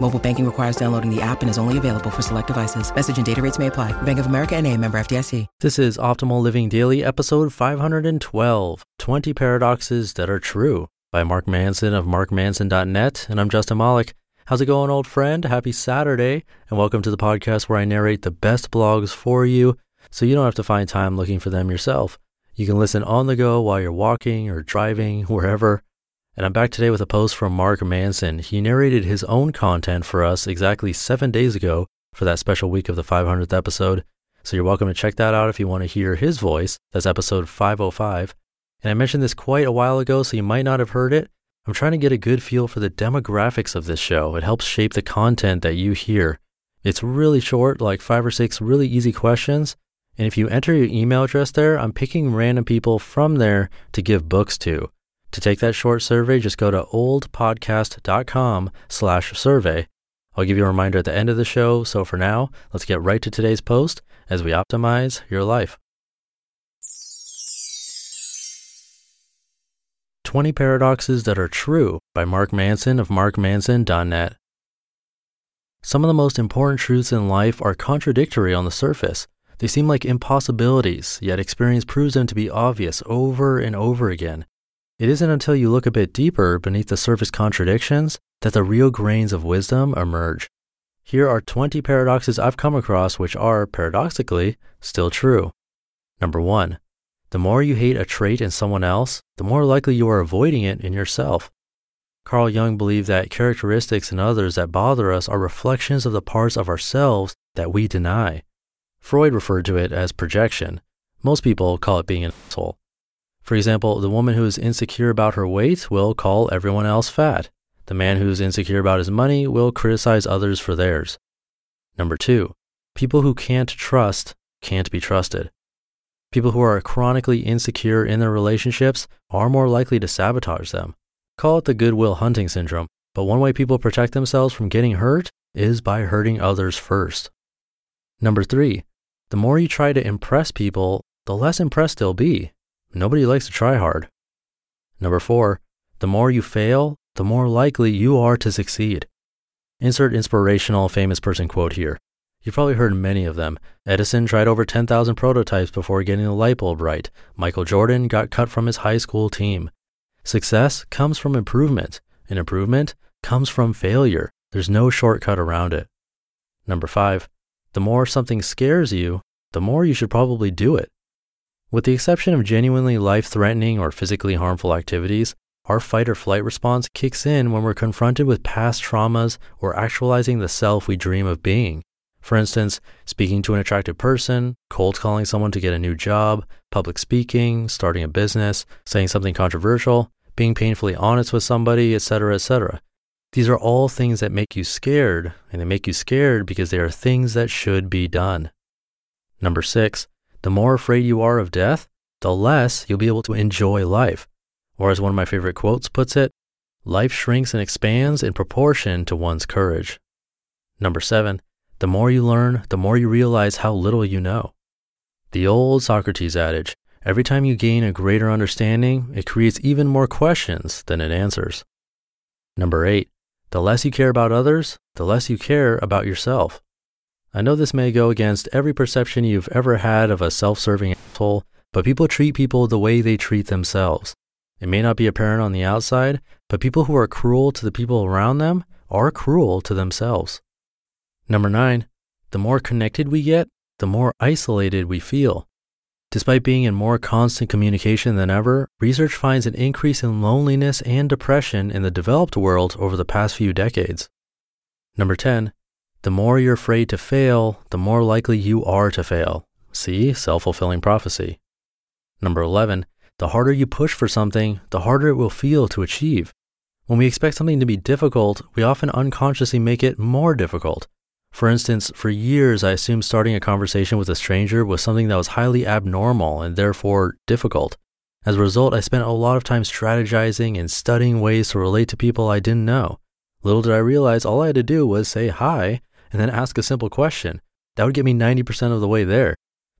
Mobile banking requires downloading the app and is only available for select devices. Message and data rates may apply. Bank of America and a member FDIC. This is Optimal Living Daily, episode 512 20 Paradoxes That Are True by Mark Manson of markmanson.net. And I'm Justin Malik. How's it going, old friend? Happy Saturday, and welcome to the podcast where I narrate the best blogs for you so you don't have to find time looking for them yourself. You can listen on the go while you're walking or driving, wherever. And I'm back today with a post from Mark Manson. He narrated his own content for us exactly seven days ago for that special week of the 500th episode. So you're welcome to check that out if you want to hear his voice. That's episode 505. And I mentioned this quite a while ago, so you might not have heard it. I'm trying to get a good feel for the demographics of this show. It helps shape the content that you hear. It's really short, like five or six really easy questions. And if you enter your email address there, I'm picking random people from there to give books to. To take that short survey, just go to oldpodcast.com slash survey. I'll give you a reminder at the end of the show. So for now, let's get right to today's post as we optimize your life. 20 Paradoxes That Are True by Mark Manson of markmanson.net. Some of the most important truths in life are contradictory on the surface. They seem like impossibilities, yet experience proves them to be obvious over and over again. It isn't until you look a bit deeper beneath the surface contradictions that the real grains of wisdom emerge. Here are 20 paradoxes I've come across which are, paradoxically, still true. Number one, the more you hate a trait in someone else, the more likely you are avoiding it in yourself. Carl Jung believed that characteristics in others that bother us are reflections of the parts of ourselves that we deny. Freud referred to it as projection. Most people call it being an asshole. For example, the woman who is insecure about her weight will call everyone else fat. The man who is insecure about his money will criticize others for theirs. Number two, people who can't trust can't be trusted. People who are chronically insecure in their relationships are more likely to sabotage them. Call it the Good Will Hunting syndrome, but one way people protect themselves from getting hurt is by hurting others first. Number three, the more you try to impress people, the less impressed they'll be. Nobody likes to try hard. Number four, the more you fail, the more likely you are to succeed. Insert inspirational famous person quote here. You've probably heard many of them. Edison tried over 10,000 prototypes before getting the light bulb right. Michael Jordan got cut from his high school team. Success comes from improvement, and improvement comes from failure. There's no shortcut around it. Number five, the more something scares you, the more you should probably do it. With the exception of genuinely life threatening or physically harmful activities, our fight or flight response kicks in when we're confronted with past traumas or actualizing the self we dream of being. For instance, speaking to an attractive person, cold calling someone to get a new job, public speaking, starting a business, saying something controversial, being painfully honest with somebody, etc., etc. These are all things that make you scared, and they make you scared because they are things that should be done. Number six, the more afraid you are of death, the less you'll be able to enjoy life. Or as one of my favorite quotes puts it, life shrinks and expands in proportion to one's courage. Number seven, the more you learn, the more you realize how little you know. The old Socrates adage, every time you gain a greater understanding, it creates even more questions than it answers. Number eight, the less you care about others, the less you care about yourself. I know this may go against every perception you've ever had of a self serving asshole, but people treat people the way they treat themselves. It may not be apparent on the outside, but people who are cruel to the people around them are cruel to themselves. Number nine, the more connected we get, the more isolated we feel. Despite being in more constant communication than ever, research finds an increase in loneliness and depression in the developed world over the past few decades. Number 10, the more you're afraid to fail, the more likely you are to fail. See self fulfilling prophecy. Number 11, the harder you push for something, the harder it will feel to achieve. When we expect something to be difficult, we often unconsciously make it more difficult. For instance, for years I assumed starting a conversation with a stranger was something that was highly abnormal and therefore difficult. As a result, I spent a lot of time strategizing and studying ways to relate to people I didn't know. Little did I realize all I had to do was say hi and then ask a simple question. That would get me 90% of the way there.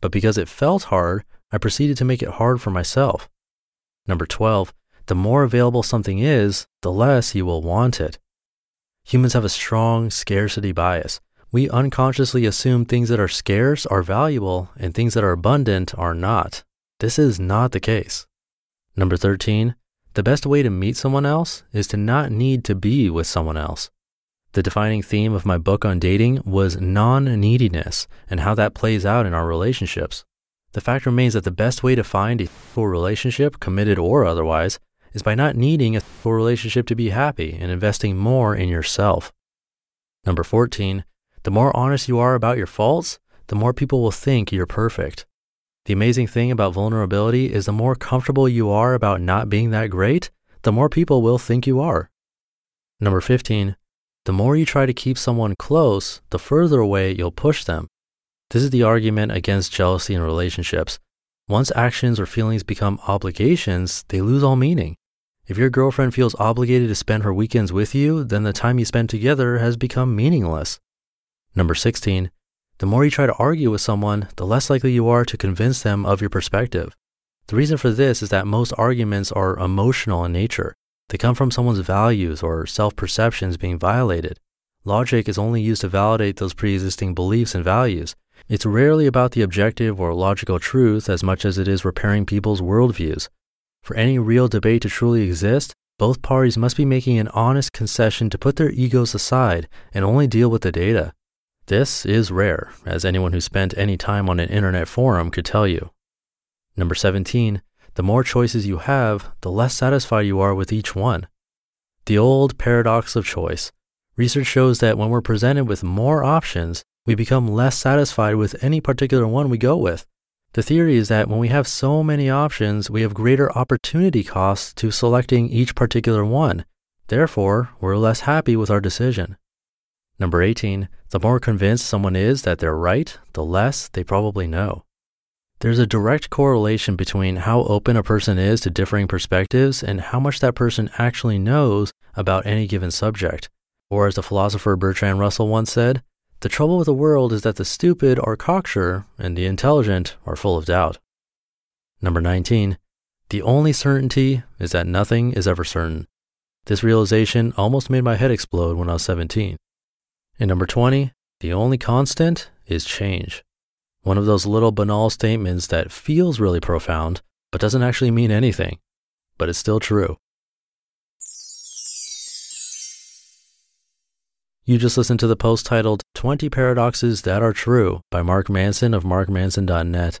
But because it felt hard, I proceeded to make it hard for myself. Number 12, the more available something is, the less you will want it. Humans have a strong scarcity bias. We unconsciously assume things that are scarce are valuable and things that are abundant are not. This is not the case. Number 13, the best way to meet someone else is to not need to be with someone else. The defining theme of my book on dating was non neediness and how that plays out in our relationships. The fact remains that the best way to find a full relationship, committed or otherwise, is by not needing a full relationship to be happy and investing more in yourself. Number 14, the more honest you are about your faults, the more people will think you're perfect. The amazing thing about vulnerability is the more comfortable you are about not being that great, the more people will think you are. Number 15, the more you try to keep someone close, the further away you'll push them. This is the argument against jealousy in relationships. Once actions or feelings become obligations, they lose all meaning. If your girlfriend feels obligated to spend her weekends with you, then the time you spend together has become meaningless. Number 16, the more you try to argue with someone, the less likely you are to convince them of your perspective. The reason for this is that most arguments are emotional in nature. They come from someone's values or self perceptions being violated. Logic is only used to validate those pre existing beliefs and values. It's rarely about the objective or logical truth as much as it is repairing people's worldviews. For any real debate to truly exist, both parties must be making an honest concession to put their egos aside and only deal with the data. This is rare, as anyone who spent any time on an internet forum could tell you. Number 17, the more choices you have, the less satisfied you are with each one. The old paradox of choice. Research shows that when we're presented with more options, we become less satisfied with any particular one we go with. The theory is that when we have so many options, we have greater opportunity costs to selecting each particular one. Therefore, we're less happy with our decision. Number 18, the more convinced someone is that they're right, the less they probably know. There's a direct correlation between how open a person is to differing perspectives and how much that person actually knows about any given subject. Or, as the philosopher Bertrand Russell once said, the trouble with the world is that the stupid are cocksure and the intelligent are full of doubt. Number 19, the only certainty is that nothing is ever certain. This realization almost made my head explode when I was 17. And number 20, the only constant is change. One of those little banal statements that feels really profound, but doesn't actually mean anything, but it's still true. You just listened to the post titled 20 Paradoxes That Are True by Mark Manson of markmanson.net.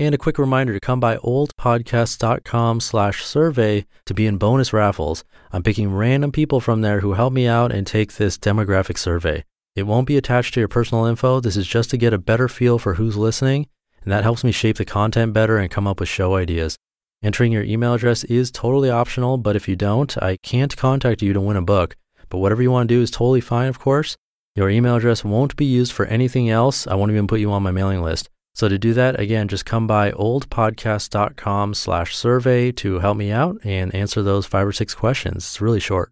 And a quick reminder to come by oldpodcast.com slash survey to be in bonus raffles. I'm picking random people from there who help me out and take this demographic survey. It won't be attached to your personal info. This is just to get a better feel for who's listening, and that helps me shape the content better and come up with show ideas. Entering your email address is totally optional, but if you don't, I can't contact you to win a book. But whatever you want to do is totally fine, of course. Your email address won't be used for anything else. I won't even put you on my mailing list. So to do that, again, just come by oldpodcast.com slash survey to help me out and answer those five or six questions. It's really short.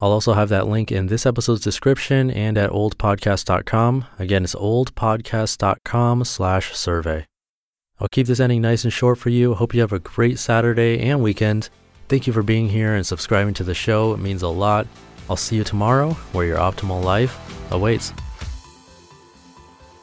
I'll also have that link in this episode's description and at oldpodcast.com. Again, it's oldpodcast.com slash survey. I'll keep this ending nice and short for you. Hope you have a great Saturday and weekend. Thank you for being here and subscribing to the show. It means a lot. I'll see you tomorrow where your optimal life awaits.